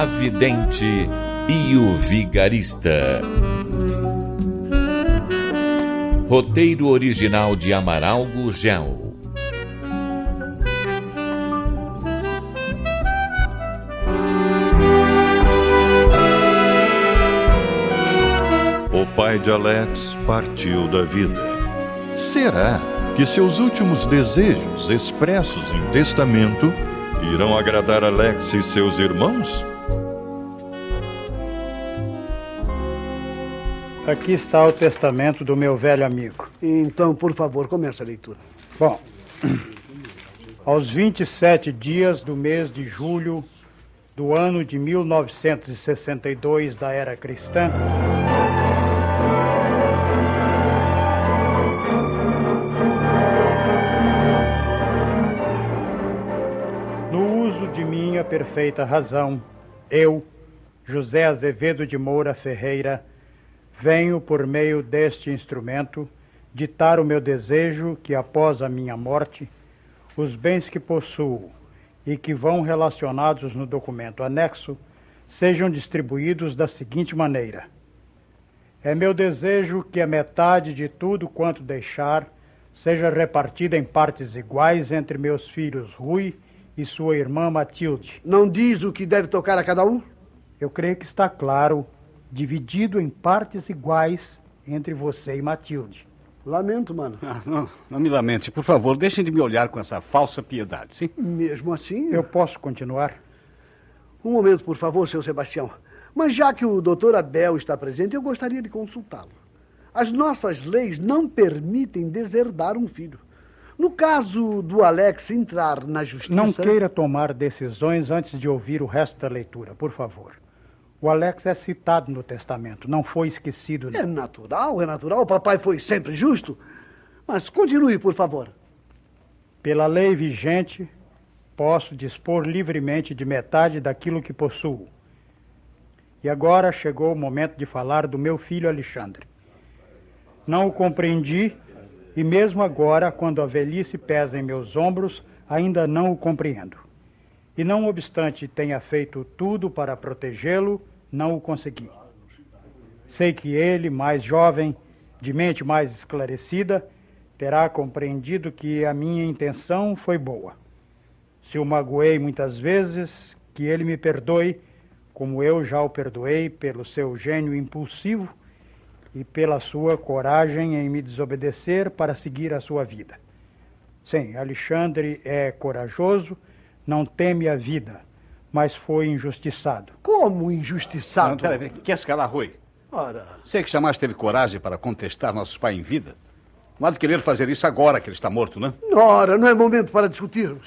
A Vidente e o Vigarista. Roteiro original de Amaral Gurgel. O pai de Alex partiu da vida. Será que seus últimos desejos expressos em testamento irão agradar Alex e seus irmãos? Aqui está o testamento do meu velho amigo. Então, por favor, comece a leitura. Bom, aos 27 dias do mês de julho do ano de 1962 da era cristã, no uso de minha perfeita razão, eu, José Azevedo de Moura Ferreira, venho, por meio deste instrumento, ditar o meu desejo que, após a minha morte, os bens que possuo e que vão relacionados no documento anexo sejam distribuídos da seguinte maneira: É meu desejo que a metade de tudo quanto deixar seja repartida em partes iguais entre meus filhos Rui e sua irmã Matilde. Não diz o que deve tocar a cada um? Eu creio que está claro, dividido em partes iguais entre você e Matilde. Lamento, mano. Ah, não, não me lamente. Por favor, deixem de me olhar com essa falsa piedade, sim? Mesmo assim. Eu posso continuar? Um momento, por favor, seu Sebastião. Mas já que o doutor Abel está presente, eu gostaria de consultá-lo. As nossas leis não permitem deserdar um filho. No caso do Alex entrar na justiça. Não queira tomar decisões antes de ouvir o resto da leitura, por favor. O Alex é citado no testamento, não foi esquecido. É natural, é natural. O papai foi sempre justo. Mas continue, por favor. Pela lei vigente, posso dispor livremente de metade daquilo que possuo. E agora chegou o momento de falar do meu filho Alexandre. Não o compreendi e, mesmo agora, quando a velhice pesa em meus ombros, ainda não o compreendo. E, não obstante tenha feito tudo para protegê-lo, não o consegui. Sei que ele, mais jovem, de mente mais esclarecida, terá compreendido que a minha intenção foi boa. Se o magoei muitas vezes, que ele me perdoe, como eu já o perdoei pelo seu gênio impulsivo e pela sua coragem em me desobedecer para seguir a sua vida. Sim, Alexandre é corajoso, não teme a vida, mas foi injustiçado. Como injustiçado? Não, peraí, quer se calar, Rui? Ora. Sei que jamais teve coragem para contestar nosso pai em vida. Não há de querer fazer isso agora que ele está morto, né? Ora, não é momento para discutirmos.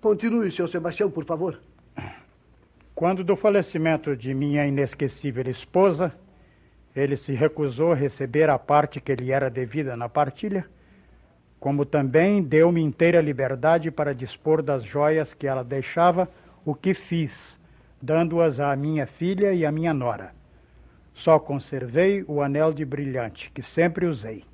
Continue, seu Sebastião, por favor. Quando do falecimento de minha inesquecível esposa, ele se recusou a receber a parte que lhe era devida na partilha, como também deu-me inteira liberdade para dispor das joias que ela deixava, o que fiz, dando-as à minha filha e à minha nora. Só conservei o anel de brilhante, que sempre usei.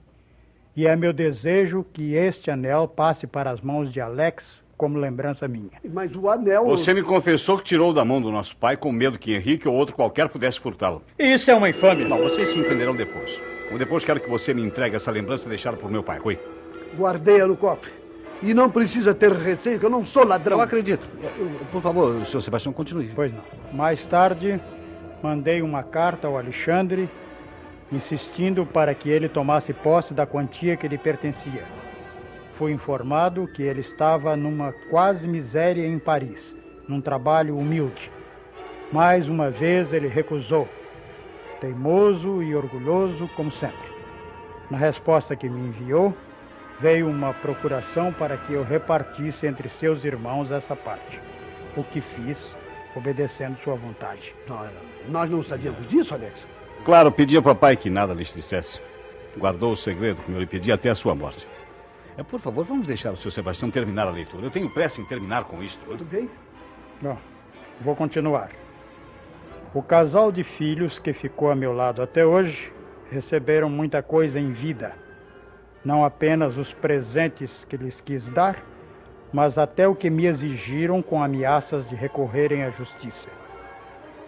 E é meu desejo que este anel passe para as mãos de Alex como lembrança minha. Mas o anel. Você me confessou que tirou da mão do nosso pai com medo que Henrique ou outro qualquer pudesse furtá-lo. Isso é uma infâmia. Bom, vocês se entenderão depois. Ou depois quero que você me entregue essa lembrança deixada por meu pai, Rui. Guardei-a no cofre. E não precisa ter receio, que eu não sou ladrão. Eu acredito. Por favor, senhor Sebastião, continue. Pois não. Mais tarde, mandei uma carta ao Alexandre, insistindo para que ele tomasse posse da quantia que lhe pertencia. Fui informado que ele estava numa quase miséria em Paris, num trabalho humilde. Mais uma vez ele recusou, teimoso e orgulhoso, como sempre. Na resposta que me enviou, veio uma procuração para que eu repartisse entre seus irmãos essa parte. o que fiz, obedecendo sua vontade. Nós não sabíamos disso, Alex. Claro, pedi ao papai que nada lhes dissesse. Guardou o segredo, como eu lhe pedi, até a sua morte. É, por favor, vamos deixar o Sr. Sebastião terminar a leitura. Eu tenho pressa em terminar com isto. Tudo bem? Bom, vou continuar. O casal de filhos que ficou a meu lado até hoje receberam muita coisa em vida. Não apenas os presentes que lhes quis dar, mas até o que me exigiram com ameaças de recorrerem à justiça.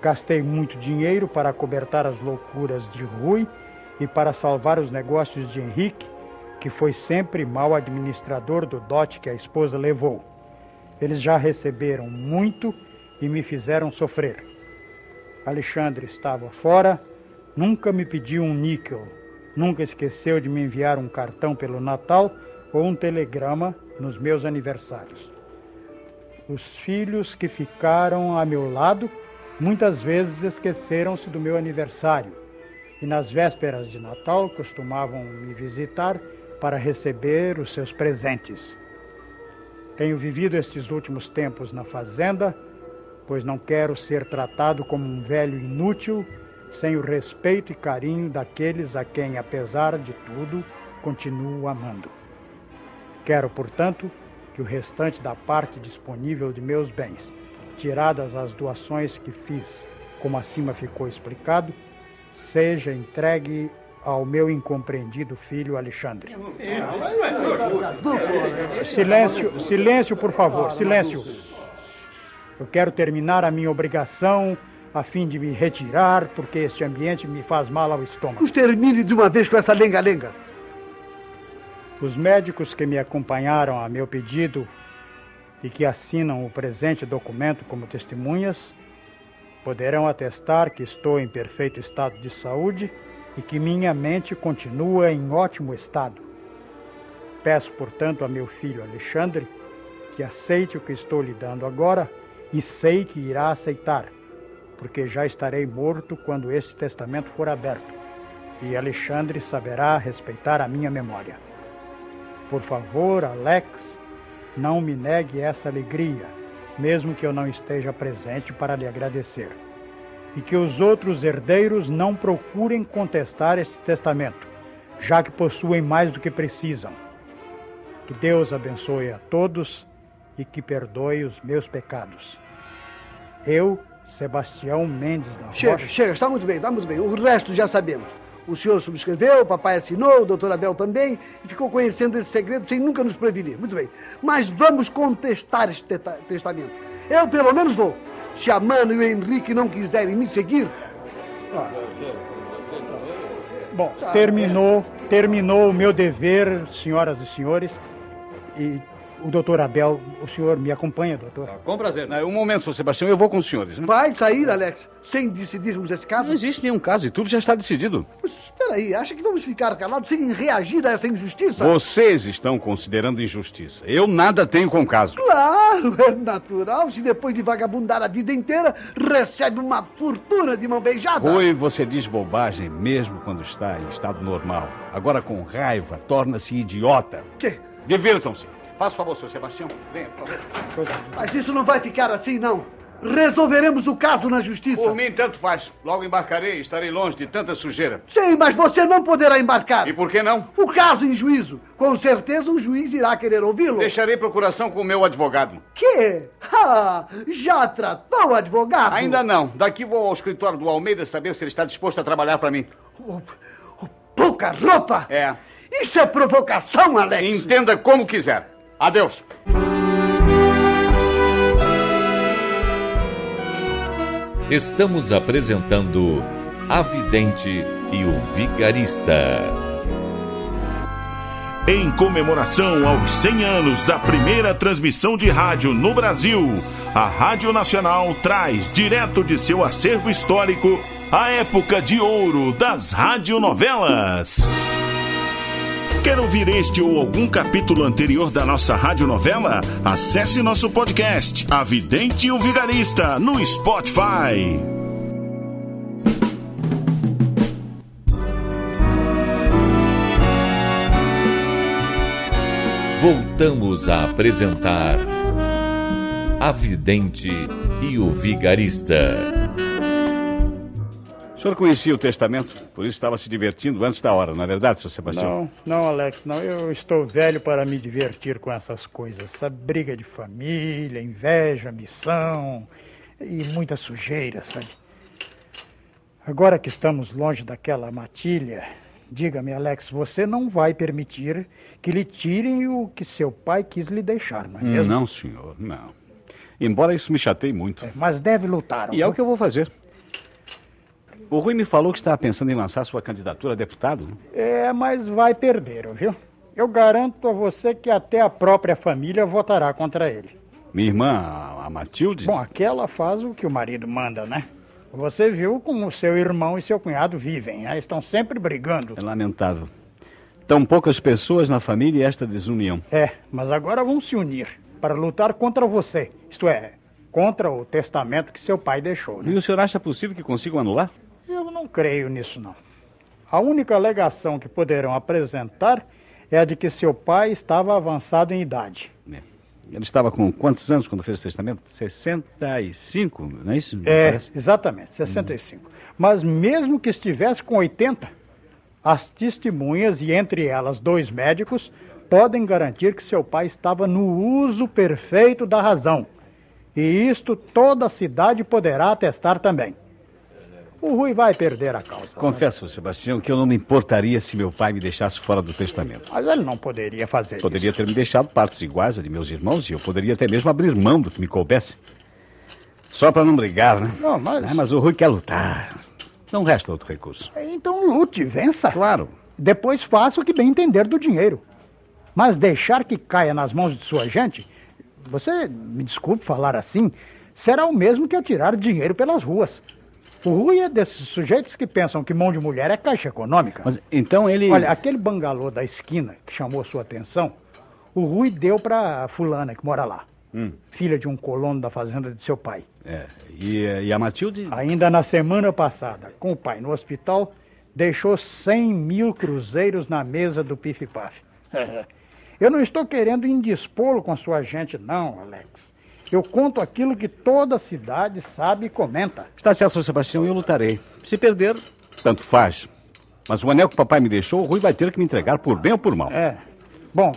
Gastei muito dinheiro para cobertar as loucuras de Rui e para salvar os negócios de Henrique, que foi sempre mau administrador do dote que a esposa levou. Eles já receberam muito e me fizeram sofrer. Alexandre estava fora, nunca me pediu um níquel, nunca esqueceu de me enviar um cartão pelo Natal ou um telegrama nos meus aniversários. Os filhos que ficaram a meu lado muitas vezes esqueceram-se do meu aniversário e nas vésperas de Natal costumavam me visitar para receber os seus presentes. Tenho vivido estes últimos tempos na fazenda, pois não quero ser tratado como um velho inútil, sem o respeito e carinho daqueles a quem, apesar de tudo, continuo amando. Quero, portanto, que o restante da parte disponível de meus bens, tiradas as doações que fiz, como acima ficou explicado, seja entregue ao meu incompreendido filho Alexandre. Silêncio, silêncio, por favor, silêncio. Eu quero terminar a minha obrigação a fim de me retirar, porque este ambiente me faz mal ao estômago. Pois termine de uma vez com essa lenga-lenga. Os médicos que me acompanharam a meu pedido e que assinam o presente documento como testemunhas poderão atestar que estou em perfeito estado de saúde e que minha mente continua em ótimo estado. Peço, portanto, a meu filho Alexandre que aceite o que estou lhe dando agora e sei que irá aceitar, porque já estarei morto quando este testamento for aberto e Alexandre saberá respeitar a minha memória. Por favor, Alex, não me negue essa alegria, mesmo que eu não esteja presente para lhe agradecer. E que os outros herdeiros não procurem contestar este testamento, já que possuem mais do que precisam. Que Deus abençoe a todos e que perdoe os meus pecados. Eu, Sebastião Mendes da Rocha. Chega, chega, está muito bem, está muito bem. O resto já sabemos. O senhor subscreveu, o papai assinou, o doutor Abel também, e ficou conhecendo esse segredo sem nunca nos prevenir. Muito bem. Mas vamos contestar este testamento. Eu, pelo menos, vou. Se a Mano e o Henrique não quiserem me seguir. Ah. Bom, terminou, terminou o meu dever, senhoras e senhores, e o doutor Abel, o senhor me acompanha, doutor? Ah, com prazer. Um momento, senhor Sebastião, eu vou com os senhores. Né? Vai sair, Alex, sem decidirmos esse caso? Não existe nenhum caso e tudo já está decidido. Mas espera aí, acha que vamos ficar calados sem reagir a essa injustiça? Vocês estão considerando injustiça. Eu nada tenho com o caso. Claro, é natural se depois de vagabundar a vida inteira recebe uma fortuna de mão beijada. Rui, você diz bobagem mesmo quando está em estado normal. Agora com raiva torna-se idiota. Que? Divirtam-se. Faça favor, senhor Sebastião. Venha, por favor. Mas isso não vai ficar assim, não. Resolveremos o caso na justiça. Por mim, tanto faz. Logo embarcarei e estarei longe de tanta sujeira. Sim, mas você não poderá embarcar. E por que não? O caso em juízo. Com certeza o juiz irá querer ouvi-lo. Deixarei procuração com o meu advogado. Que? Ah, já tratou o advogado? Ainda não. Daqui vou ao escritório do Almeida saber se ele está disposto a trabalhar para mim. O, o pouca roupa? É. Isso é provocação, Alex. Entenda como quiser. Adeus. Estamos apresentando A Vidente e o Vigarista. Em comemoração aos 100 anos da primeira transmissão de rádio no Brasil, a Rádio Nacional traz direto de seu acervo histórico a época de ouro das radionovelas. Quer ouvir este ou algum capítulo anterior da nossa radionovela? Acesse nosso podcast, A Vidente e o Vigarista, no Spotify. Voltamos a apresentar a vidente e o vigarista. O senhor conhecia o testamento, por isso estava se divertindo antes da hora, não é verdade, seu Sebastião? Não, não, Alex, não. Eu estou velho para me divertir com essas coisas. Essa briga de família, inveja, missão e muita sujeira, sabe? Agora que estamos longe daquela matilha, diga-me, Alex, você não vai permitir que lhe tirem o que seu pai quis lhe deixar, não é mesmo? Não, senhor, não. Embora isso me chateie muito. É, mas deve lutar. E é o que eu vou fazer. O Rui me falou que estava pensando em lançar sua candidatura a deputado. É, mas vai perder, viu? Eu garanto a você que até a própria família votará contra ele. Minha irmã, a Matilde? Bom, aquela faz o que o marido manda, né? Você viu como seu irmão e seu cunhado vivem, né? Estão sempre brigando. É lamentável. Tão poucas pessoas na família e esta desunião. É, mas agora vão se unir para lutar contra você. Isto é, contra o testamento que seu pai deixou. Né? E o senhor acha possível que consigam anular? Eu não creio nisso, não. A única alegação que poderão apresentar é a de que seu pai estava avançado em idade. É. Ele estava com quantos anos quando fez o testamento? 65, não é isso? É, parece? exatamente, 65. Hum. Mas mesmo que estivesse com 80, as testemunhas, e entre elas dois médicos, podem garantir que seu pai estava no uso perfeito da razão. E isto toda a cidade poderá atestar também. O Rui vai perder a causa. Confesso, Sebastião, que eu não me importaria se meu pai me deixasse fora do testamento. Mas ele não poderia fazer Poderia isso. ter me deixado partes iguais a de meus irmãos e eu poderia até mesmo abrir mão do que me coubesse. Só para não brigar, né? Não, mas... É, mas o Rui quer lutar. Não resta outro recurso. Então lute, vença. Claro. Depois faça o que bem entender do dinheiro. Mas deixar que caia nas mãos de sua gente, você me desculpe falar assim, será o mesmo que atirar dinheiro pelas ruas. O Rui é desses sujeitos que pensam que mão de mulher é caixa econômica. Mas então ele. Olha, aquele bangalô da esquina que chamou sua atenção, o Rui deu para fulana que mora lá. Hum. Filha de um colono da fazenda de seu pai. É. E, e a Matilde? Ainda na semana passada, com o pai no hospital, deixou 100 mil cruzeiros na mesa do Pif-Paf. Eu não estou querendo indispô-lo com sua gente, não, Alex. Eu conto aquilo que toda a cidade sabe e comenta. Está certo, Sr. Sebastião, eu lutarei. Se perder, tanto faz. Mas o anel que o papai me deixou, o Rui vai ter que me entregar por bem ou por mal. É. Bom,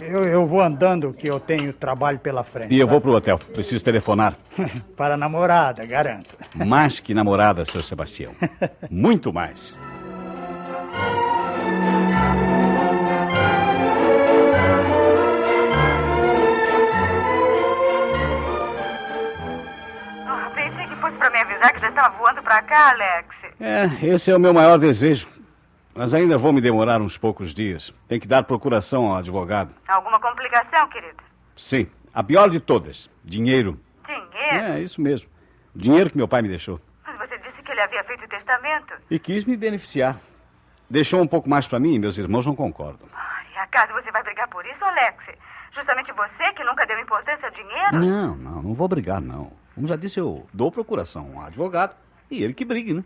eu, eu vou andando que eu tenho trabalho pela frente. E eu vou pro hotel. Preciso telefonar. Para a namorada, garanto. Mais que namorada, Sr. Sebastião. Muito mais. Para cá, Alex. É, esse é o meu maior desejo. Mas ainda vou me demorar uns poucos dias. Tem que dar procuração ao advogado. Alguma complicação, querido? Sim, a pior de todas: dinheiro. Dinheiro? É, isso mesmo. Dinheiro que meu pai me deixou. Mas você disse que ele havia feito o testamento. E quis me beneficiar. Deixou um pouco mais para mim e meus irmãos não concordam. E acaso você vai brigar por isso, Alex? Justamente você que nunca deu importância ao dinheiro? Não, não, não vou brigar, não. Como já disse, eu dou procuração a um advogado e ele que brigue, né?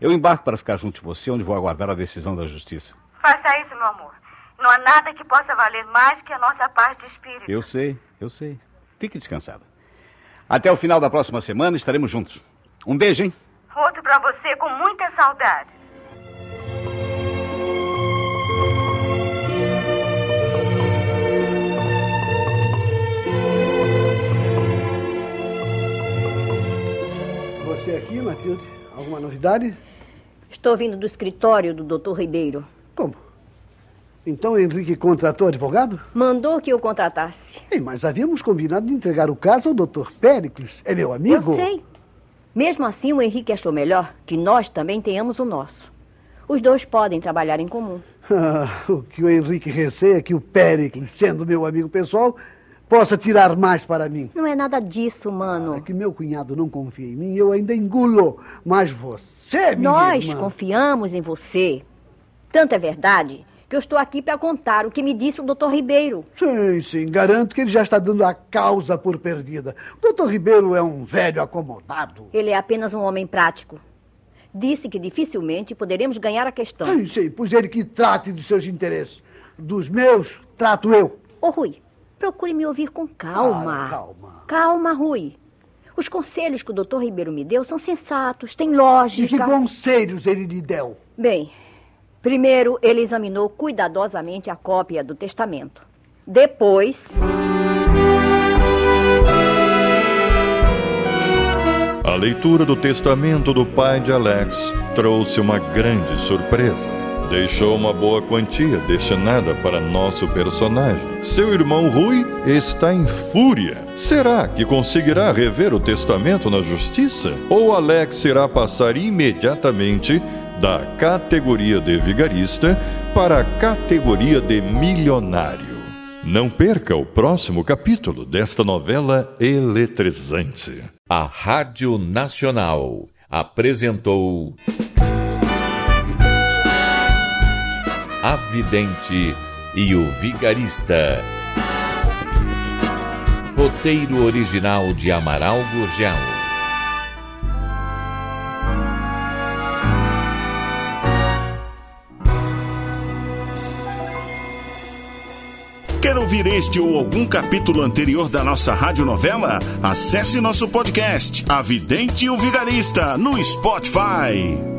Eu embarco para ficar junto de você, onde vou aguardar a decisão da justiça. Faça isso, meu amor. Não há nada que possa valer mais que a nossa paz de espírito. Eu sei, eu sei. Fique descansada. Até o final da próxima semana estaremos juntos. Um beijo, hein? Outro para você com muita saudade. Aqui, Matilde? Alguma novidade? Estou vindo do escritório do doutor Ribeiro. Como? Então Henrique contratou advogado? Mandou que eu contratasse. Ei, mas havíamos combinado de entregar o caso ao doutor Péricles. É meu amigo? Eu sei. Mesmo assim, o Henrique achou melhor que nós também tenhamos o nosso. Os dois podem trabalhar em comum. Ah, o que o Henrique receia é que o Péricles, sendo meu amigo pessoal, possa tirar mais para mim. Não é nada disso, mano. É que meu cunhado não confia em mim, eu ainda engulo. Mas você, minha Nós irmã... confiamos em você. Tanto é verdade que eu estou aqui para contar o que me disse o doutor Ribeiro. Sim, sim, garanto que ele já está dando a causa por perdida. O doutor Ribeiro é um velho acomodado. Ele é apenas um homem prático. Disse que dificilmente poderemos ganhar a questão. Sim, sim, pois ele que trate dos seus interesses. Dos meus, trato eu. Ô, Rui, Procure me ouvir com calma. Ah, calma. Calma, Rui. Os conselhos que o doutor Ribeiro me deu são sensatos, têm E lógica. que conselhos ele lhe deu? Bem, primeiro ele examinou cuidadosamente a cópia do testamento. Depois, A leitura do testamento do pai de Alex trouxe uma grande surpresa. Deixou uma boa quantia destinada para nosso personagem. Seu irmão Rui está em fúria. Será que conseguirá rever o testamento na justiça? Ou Alex irá passar imediatamente da categoria de vigarista para a categoria de milionário? Não perca o próximo capítulo desta novela eletrizante. A Rádio Nacional apresentou. A Vidente e o Vigarista. Roteiro original de Amaral Gurgel. Quer ouvir este ou algum capítulo anterior da nossa radionovela? Acesse nosso podcast, A Vidente e o Vigarista, no Spotify.